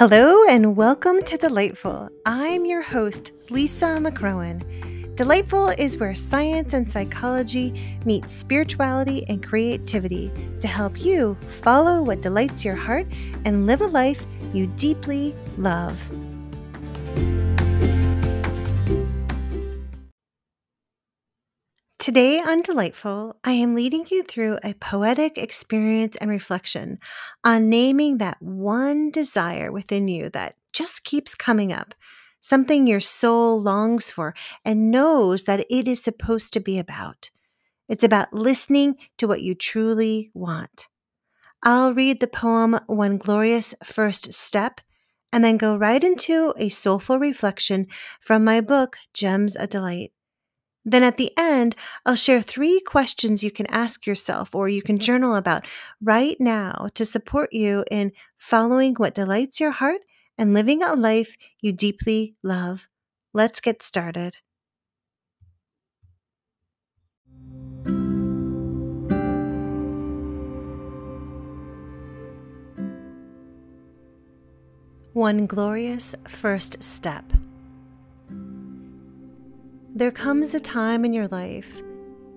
Hello and welcome to Delightful. I'm your host, Lisa McCrohan. Delightful is where science and psychology meet spirituality and creativity to help you follow what delights your heart and live a life you deeply love. Today on Delightful, I am leading you through a poetic experience and reflection on naming that one desire within you that just keeps coming up, something your soul longs for and knows that it is supposed to be about. It's about listening to what you truly want. I'll read the poem One Glorious First Step and then go right into a soulful reflection from my book, Gems of Delight. Then at the end, I'll share three questions you can ask yourself or you can mm-hmm. journal about right now to support you in following what delights your heart and living a life you deeply love. Let's get started. One glorious first step. There comes a time in your life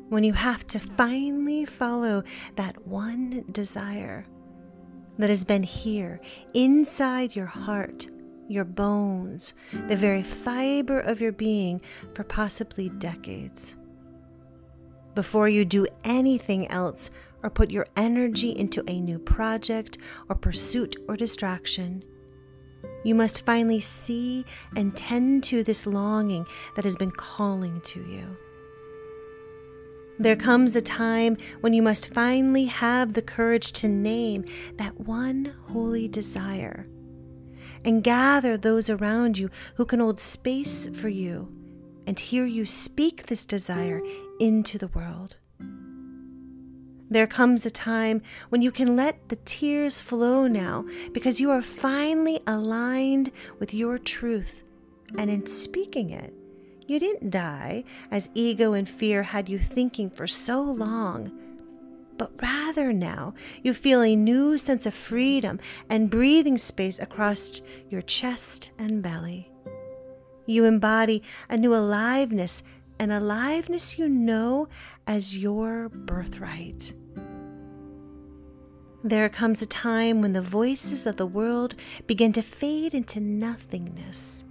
when you have to finally follow that one desire that has been here inside your heart, your bones, the very fiber of your being for possibly decades. Before you do anything else or put your energy into a new project or pursuit or distraction, you must finally see and tend to this longing that has been calling to you. There comes a time when you must finally have the courage to name that one holy desire and gather those around you who can hold space for you and hear you speak this desire into the world. There comes a time when you can let the tears flow now because you are finally aligned with your truth. And in speaking it, you didn't die as ego and fear had you thinking for so long. But rather now, you feel a new sense of freedom and breathing space across your chest and belly. You embody a new aliveness, an aliveness you know as your birthright. There comes a time when the voices of the world begin to fade into nothingness.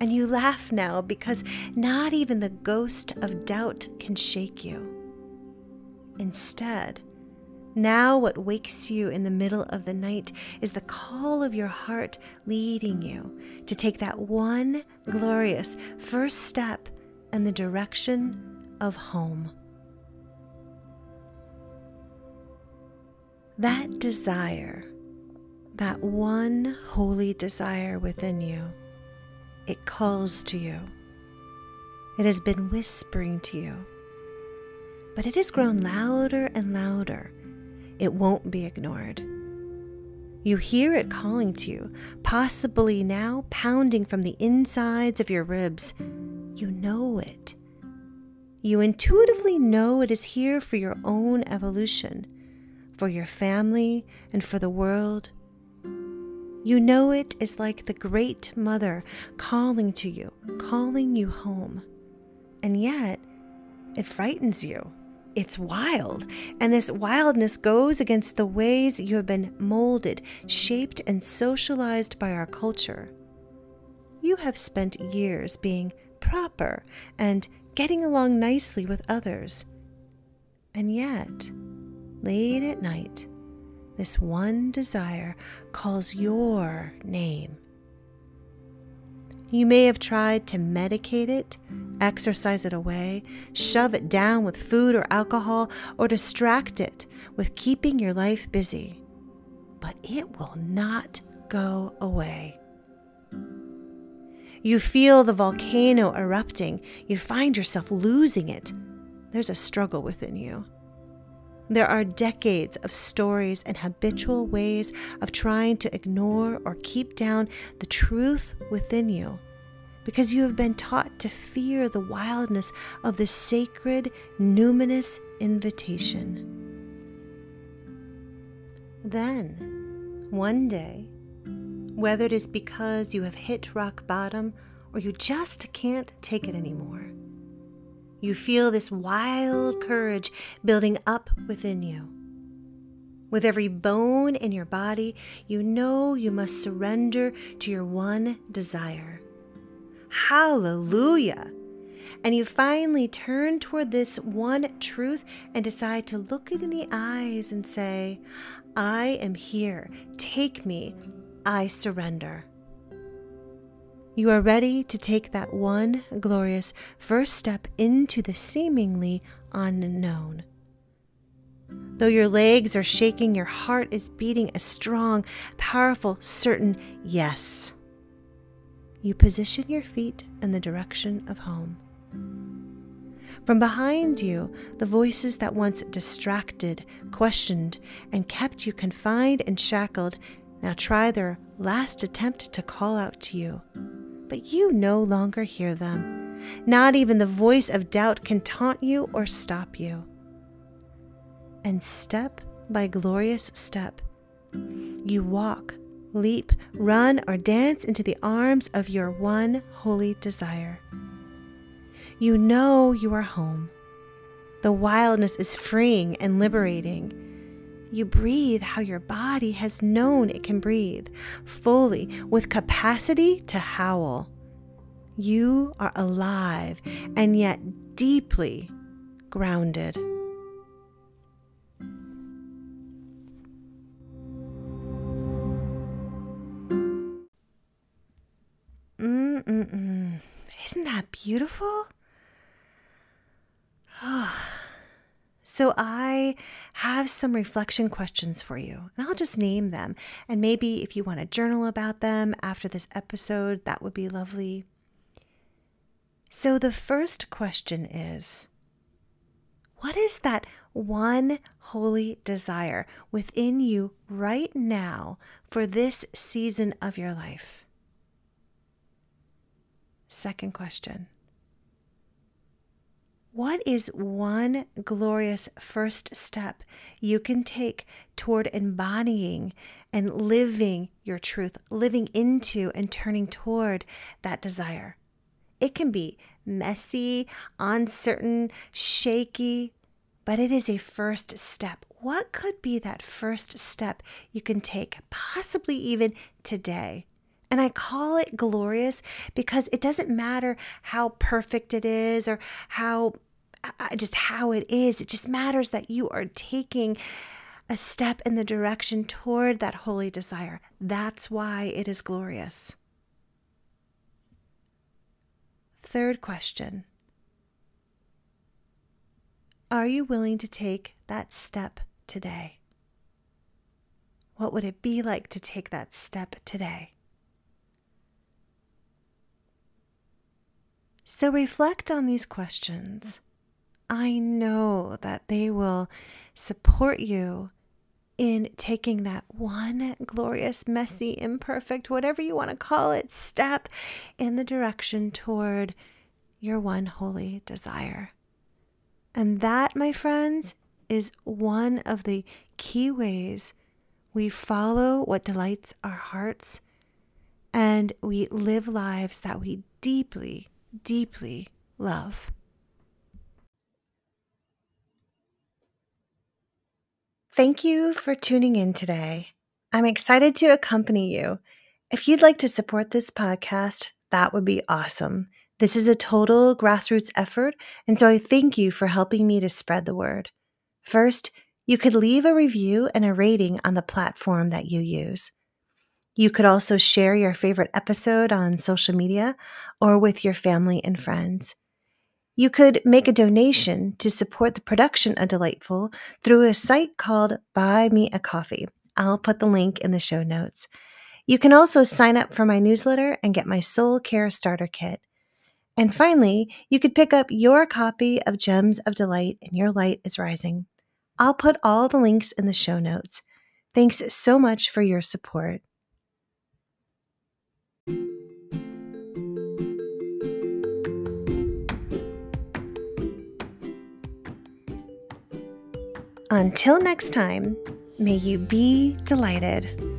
And you laugh now because not even the ghost of doubt can shake you. Instead, now what wakes you in the middle of the night is the call of your heart leading you to take that one glorious first step in the direction of home. That desire, that one holy desire within you, it calls to you. It has been whispering to you, but it has grown louder and louder. It won't be ignored. You hear it calling to you, possibly now pounding from the insides of your ribs. You know it. You intuitively know it is here for your own evolution for your family, and for the world. You know it is like the great mother calling to you, calling you home. And yet, it frightens you. It's wild, and this wildness goes against the ways you have been molded, shaped, and socialized by our culture. You have spent years being proper and getting along nicely with others. And yet, late at night, this one desire calls your name. You may have tried to medicate it, exercise it away, shove it down with food or alcohol, or distract it with keeping your life busy. But it will not go away. You feel the volcano erupting. You find yourself losing it. There's a struggle within you. There are decades of stories and habitual ways of trying to ignore or keep down the truth within you because you have been taught to fear the wildness of the sacred, numinous invitation. Then, one day, whether it is because you have hit rock bottom or you just can't take it anymore. You feel this wild courage building up within you. With every bone in your body, you know you must surrender to your one desire. Hallelujah! And you finally turn toward this one truth and decide to look it in the eyes and say, I am here. Take me. I surrender. You are ready to take that one glorious first step into the seemingly unknown. Though your legs are shaking, your heart is beating a strong, powerful, certain yes. You position your feet in the direction of home. From behind you, the voices that once distracted, questioned, and kept you confined and shackled now try their last attempt to call out to you. But you no longer hear them. Not even the voice of doubt can taunt you or stop you. And step by glorious step, you walk, leap, run, or dance into the arms of your one holy desire. You know you are home. The wildness is freeing and liberating. You breathe how your body has known it can breathe, fully, with capacity to howl. You are alive and yet deeply grounded. Mm-mm-mm. Isn't that beautiful? Oh. So, I have some reflection questions for you, and I'll just name them. And maybe if you want to journal about them after this episode, that would be lovely. So, the first question is What is that one holy desire within you right now for this season of your life? Second question what is one glorious first step you can take toward embodying and living your truth, living into and turning toward that desire? It can be messy, uncertain, shaky, but it is a first step. What could be that first step you can take, possibly even today? And I call it glorious because it doesn't matter how perfect it is or how uh, uh, just how it is. It just matters that you are taking a step in the direction toward that holy desire. That's why it is glorious. Third question Are you willing to take that step today? What would it be like to take that step today? So reflect on these questions. I know that they will support you in taking that one glorious, messy, imperfect, whatever you want to call it, step in the direction toward your one holy desire. And that, my friends, is one of the key ways we follow what delights our hearts and we live lives that we deeply deeply love. Thank you for tuning in today. I'm excited to accompany you. If you'd like to support this podcast, that would be awesome. This is a total grassroots effort, and so I thank you for helping me to spread the word. First, you could leave a review and a rating on the platform that you use. You could also share your favorite episode on social media or with your family and friends. You could make a donation to support the production of Delightful through a site called Buy Me a Coffee. I'll put the link in the show notes. You can also sign up for my newsletter and get my Soul Care Starter Kit. And finally, you could pick up your copy of Gems of Delight and Your Light is Rising. I'll put all the links in the show notes. Thanks so much for your support. Until next time, may you be delighted.